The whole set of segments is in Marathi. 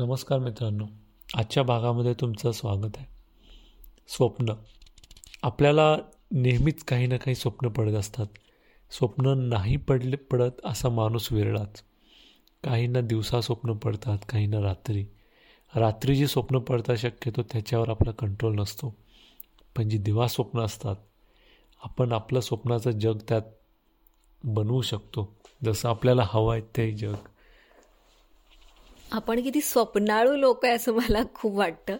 नमस्कार मित्रांनो. आजच्या भागामध्ये तुमचं स्वागत आहे. स्वप्न. आपल्याला नेहमीच काही ना काही स्वप्न पडत असतात. स्वप्न नाही पडले पडत असा माणूस विरळाच. काहींना दिवसा स्वप्न पडतात काहींना रात्री. रात्री जी स्वप्न पडतात शक्यतो त्याच्यावर आपला कंट्रोल नसतो. पण जी दिवा स्वप्न असतात आपण आपलं स्वप्नाचं जग त्यात बनवू शकतो. जसं आपल्याला हवं आहे ते जग. आपण किती स्वप्नाळू लोक आहे असं मला खूप वाटतं.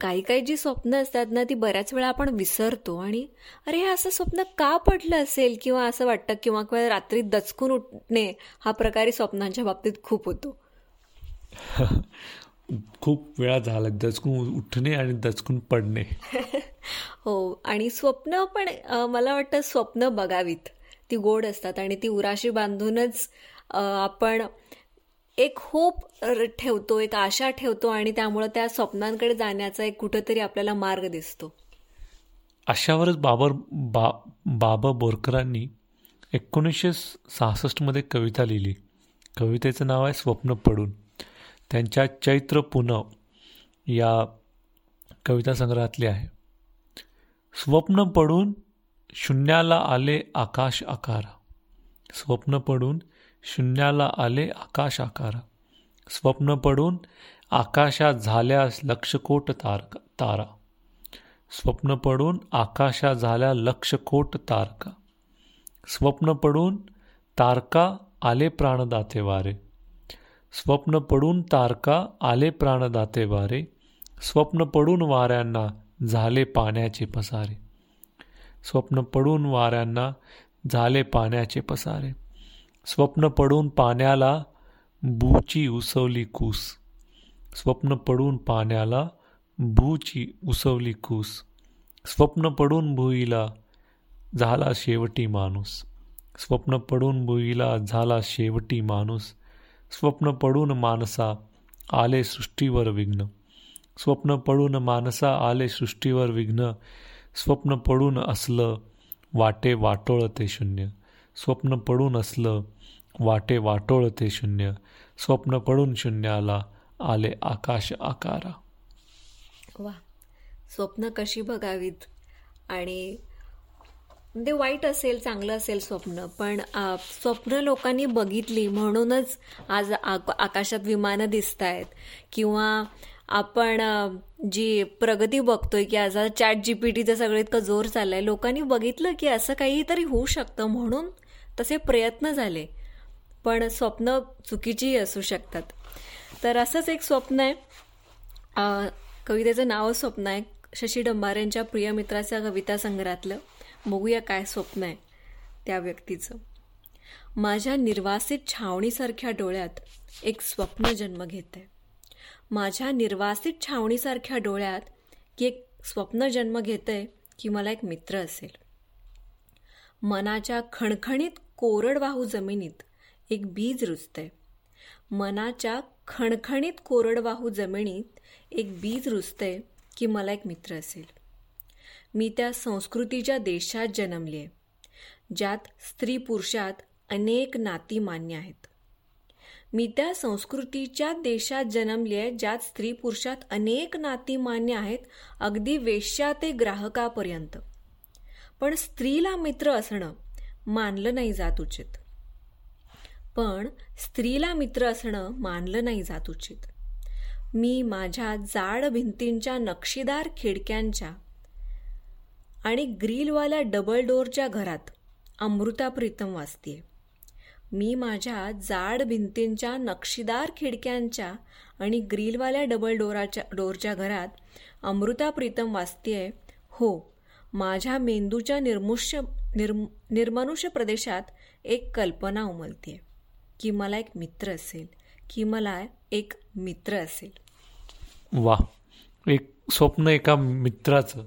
काही काही जी स्वप्न असतात ना ती बऱ्याच वेळा आपण विसरतो आणि अरे हे असं स्वप्न का पडलं असेल किंवा असं वाटतं किंवा किंवा रात्री दचकून उठणे हा प्रकारे स्वप्नांच्या बाबतीत खूप होतो. खूप वेळा झाला दचकून उठणे आणि दचकून पडणे. हो आणि स्वप्न पण मला वाटतं स्वप्न बघावीत. ती गोड असतात आणि ती उराशी बांधूनच आपण एक होप ठेवतो एक आशा ठेवतो आणि त्यामुळं त्या स्वप्नांकडे जाण्याचा एक कुठंतरी आपल्याला मार्ग दिसतो. अशावरच बाबर बा बाबा बोरकरांनी एकोणीसशे सहासष्टमध्ये कविता लिहिली. कवितेचं नाव आहे स्वप्न पडून. त्यांच्या चैत्र पुनव या कविता संग्रहातली आहे. स्वप्न पडून शून्याला आले आकाश आकारा स्वप्न पडून शून्याला आले आकाश आकार. स्वप्न पडून आकाशात झाल्यास लक्षकोट तार तारा. स्वप्न पडून आकाशात झाल्या लक्षकोट तारका. स्वप्न पडून तारका आले प्राणदाते वारे. स्वप्न पडून तारका आले प्राणदाते वारे. स्वप्न पडून वाऱ्यांना झाले पाण्याचे पसारे. स्वप्न पडून वाऱ्यांना झाले पाण्याचे पसारे. स्वप्न पडून पाण्याला भूची उसवली कूस. स्वप्न पडून पाण्याला भूची उसवली कूस. स्वप्न पडून भुईला झाला शेवटी माणूस. स्वप्न पडून भुईला झाला शेवटी माणूस. स्वप्न पडून माणसा आले सृष्टीवर विघ्न. स्वप्न पडून माणसा आले सृष्टीवर विघ्न. स्वप्न पडून असलं वाटे वाटोळ ते शून्य. स्वप्न पडून असलं वाटे वाटोळ ते शून्य. स्वप्न पडून शून्याला आले आकाश आकारा. वा. स्वप्न कशी बघावीत? आणि म्हणजे वाईट असेल चांगलं असेल स्वप्न पण स्वप्न लोकांनी बघितली म्हणूनच आज आकाशात विमानं दिसत आहेत किंवा आपण जी प्रगती बघतोय की आज चॅट जी पी टीचं सगळं इतकं जोर चाललाय. लोकांनी बघितलं की असं काहीतरी होऊ शकतं म्हणून तसे प्रयत्न झाले. पण स्वप्न चुकीचीही असू शकतात. तर असंच एक स्वप्न आहे. कवितेचं नाव स्वप्न आहे. शशी डंबारेंच्या प्रिय मित्राच्या कविता संग्रहातलं. बघूया काय स्वप्न आहे त्या व्यक्तीचं. माझ्या निर्वासित छावणीसारख्या डोळ्यात एक स्वप्न जन्म घेत आहे माझ्या निर्वासित छावणीसारख्या डोळ्यात की एक स्वप्न जन्म घेतंय की मला एक मित्र असेल. मनाच्या खणखणीत कोरडवाहू जमिनीत एक बीज रुजतंय. मनाच्या खणखणीत कोरडवाहू जमिनीत एक बीज रुजतंय की मला एक मित्र असेल. मी त्या संस्कृतीच्या देशात जन्मली आहे ज्यात स्त्री पुरुषात अनेक नाती मान्य आहेत. मी त्या संस्कृतीच्या देशात जन्मली आहे ज्यात स्त्री पुरुषात अनेक नाती मान्य आहेत अगदी वेश्या ते ग्राहकापर्यंत. पण स्त्रीला मित्र असणं मानलं नाही जात उचित. पण स्त्रीला मित्र असणं मानलं नाही जात उचित. मी माझ्या जाड भिंतींच्या नक्षीदार खिडक्यांच्या आणि ग्रीलवाल्या डबल डोअरच्या घरात अमृता प्रीतम वाचते मी माझ्या जाड भिंतींच्या नक्षीदार खिडक्यांच्या आणि ग्रिलवाल्या डबल डोराच्या डोरच्या घरात अमृता प्रीतम वाचतेय. हो माझ्या मेंदूच्या निर्मुष्य निर्म निर्मनुष्य प्रदेशात एक कल्पना उमलते की मला एक मित्र असेल. की मला एक मित्र असेल. वा एक स्वप्न एका मित्राचं.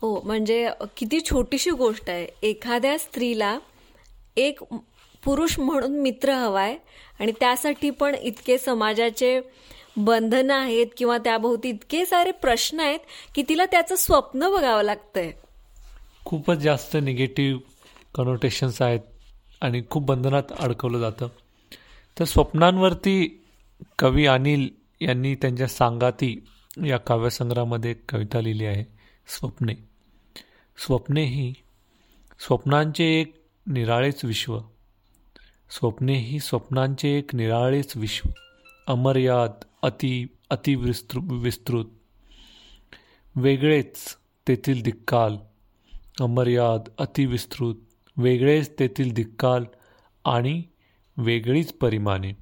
हो म्हणजे किती छोटीशी गोष्ट आहे. एखाद्या स्त्रीला एक पुरुष म्हणून मित्र हवाय. आणि त्यासाठी पण इतके समाजाचे बंधनं आहेत किंवा त्याभोवती इतके सारे प्रश्न आहेत की तिला त्याचं स्वप्न बघावं लागतंय. खूपच जास्त निगेटिव्ह कनोटेशन्स आहेत आणि खूप बंधनात अडकवलं जातं. तर स्वप्नांवरती कवी अनिल यांनी त्यांच्या सांगाती या काव्यसंग्रहामध्ये एक कविता लिहिली आहे स्वप्ने. स्वप्ने ही स्वप्नांचे एक निराळेच विश्व. स्वप्ने ही स्वप्नांचे एक निराळेच विश्व. अमर्याद अति अतिविस्तृ विस्तृत. वेगळेच तेथील दिक्काल अमर्याद अतिविस्तृत. वेगळेच तेथील दिक्काल आणि वेगळीच परिमाणे.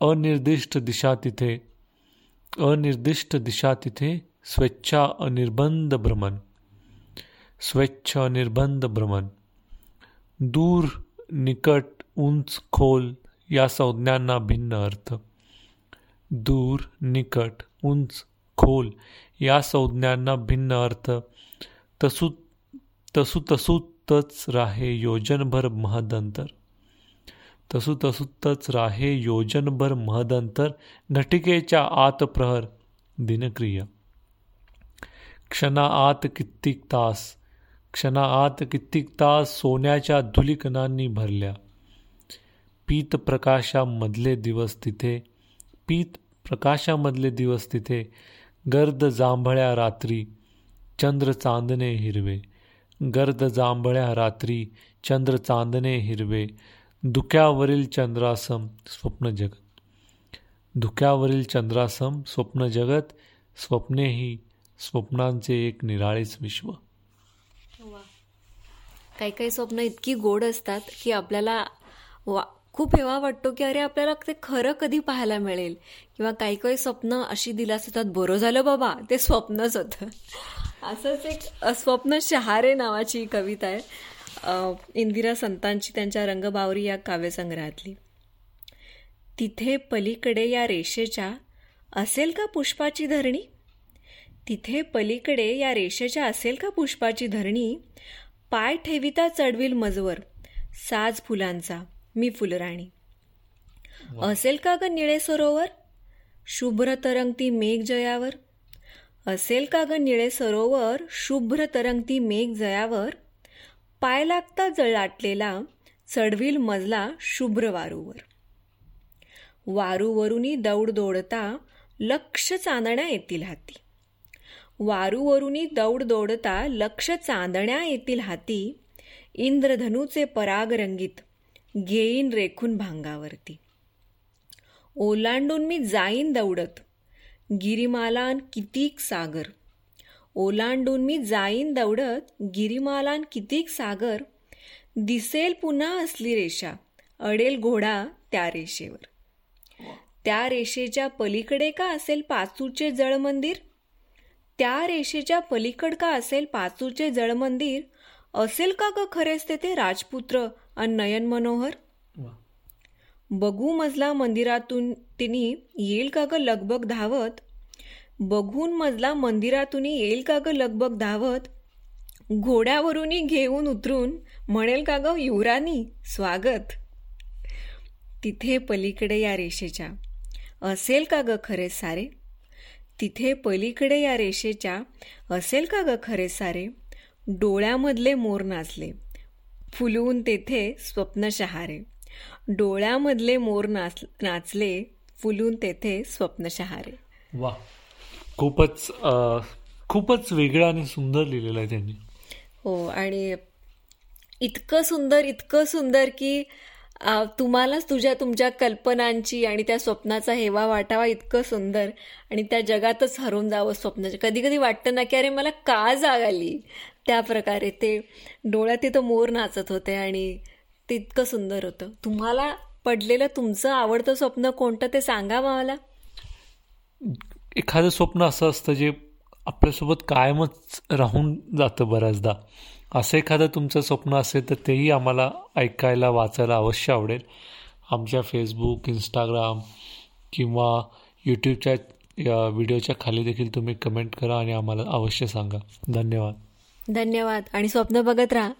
अनिर्दिष्ट दिशा तिथे. अनिर्दिष्ट दिशा तिथे स्वेच्छा अनिर्बंध भ्रमण. स्वच्छ अनिर्बंध भ्रमण. दूर निकट उंच खोल या संज्ञांना भिन्न अर्थ. दूर निकट उंच खोल या संज्ञांना भिन्न अर्थ. तसू तसू तसूतच राहे योजनभर महदंतर. तसू तसूतच राहे योजनभर महदंतर घटिकेच्या आत प्रहर दिनक्रिया. क्षणा आत कित्येक तास क्षणा आत कित्येक तास सोन्याच्या धुलिकणांनी भरल्या. पीत प्रकाशामधले दिवस तिथे पीत प्रकाशामधले दिवस तिथे गर्द जांभळ्या रात्री चंद्र चांदणे हिरवे गर्द जांभळ्या रात्री चंद्र चांदणे हिरवे धुक्यावरील चंद्रासम स्वप्न जगत. धुक्यावरील चंद्रासम स्वप्न जगत स्वप्ने ही स्वप्नांचे एक निराळेच विश्व. काही काही स्वप्न इतकी गोड असतात की आपल्याला वा खूप हेवा वाटतो की अरे आपल्याला ते खरं कधी पाहायला मिळेल? किंवा काही काही स्वप्न अशी दिलास होतात बरं झालं बाबा ते स्वप्नच होतं. असंच एक स्वप्न शहारे नावाची कविता आहे. इंदिरा संतांची त्यांच्या रंगबावरी या काव्यसंग्रहातली. तिथे पलीकडे या रेषेच्या असेल का पुष्पाची धरणी? तिथे पलीकडे या रेषेच्या असेल का पुष्पाची धरणी? पाय ठेविता चढविल मजवर साज फुलांचा मी फुलराणी. असेल का ग निळे सरोवर? शुभ्र तरंगती मेघ जयावर? असेल का ग निळे सरोवर? शुभ्र तरंगती मेघ जयावर? पाय लागता जळाटलेला चढविल मजला शुभ्र वारूवर. वारूवरुनी दौड दौडता लक्ष चांदण्या येतील हाती. वारूवरुनी दौड दौडता लक्ष चांदण्या येतील हाती. इंद्रधनूचे पराग रंगीत घेईन रेखून भांगावरती. ओलांडून मी जाईन दौडत. गिरिमालान कितीक सागर. ओलांडून मी जाईन दौडत गिरिमालान कितीक सागर. दिसेल पुन्हा असली रेषा अडेल घोडा त्या रेषेवर. त्या रेषेच्या पलीकडे का असेल पाचूचे जळमंदिर? त्या रेषेच्या पलीकड का असेल पाचूचे जळमंदिर? असेल का ग खरेच ते राजपुत्र अन नयन मनोहर. बघू मजला मंदिरातून तिने येईल का ग लगबग धावत? बघून मजला मंदिरातून येईल का ग लगबग धावत? घोड्यावरून घेऊन उतरून म्हणेल का ग युवरानी स्वागत. तिथे पलीकडे या रेषेच्या. असेल का ग खरे सारे? तिथे पलीकडे या रेषेच्या. असेल का ग खरे सारे? डोळ्यामधले मोर नाचले. फुलवून तेथे स्वप्न शहारे. डोळ्यामधले मोर नाच नाचले फुलून तेथे स्वप्न शहारे. वा खूपच खूपच वेगळं आणि सुंदर लिहिलेलं आहे त्यांनी. हो आणि इतकं सुंदर इतकं सुंदर की तुम्हालाच तुझ्या तुमच्या कल्पनांची आणि त्या स्वप्नाचा हेवा वाटावा इतकं सुंदर आणि त्या जगातच हरवून जावं स्वप्नाच्या कधी कधी वाटतं ना की अरे मला का जाग आली? त्या प्रकारे ते डोळ्यात तिथं मोर नाचत होते आणि ते इतकं सुंदर होतं. तुम्हाला पडलेलं तुमचं आवडतं स्वप्न कोणतं ते सांगा मला. एखादं स्वप्न असं असतं जे आपल्यासोबत कायमच राहून जातं बऱ्याचदा. असं एखादं तुमचं स्वप्न असेल तर तेही आम्हाला ऐकायला वाचायला अवश्य आवडेल. आमच्या फेसबुक इंस्टाग्राम किंवा यूट्यूबच्या या व्हिडिओच्या खाली देखील तुम्ही कमेंट करा आणि आम्हाला अवश्य सांगा. धन्यवाद. धन्यवाद. आणि स्वप्न बघत राहा.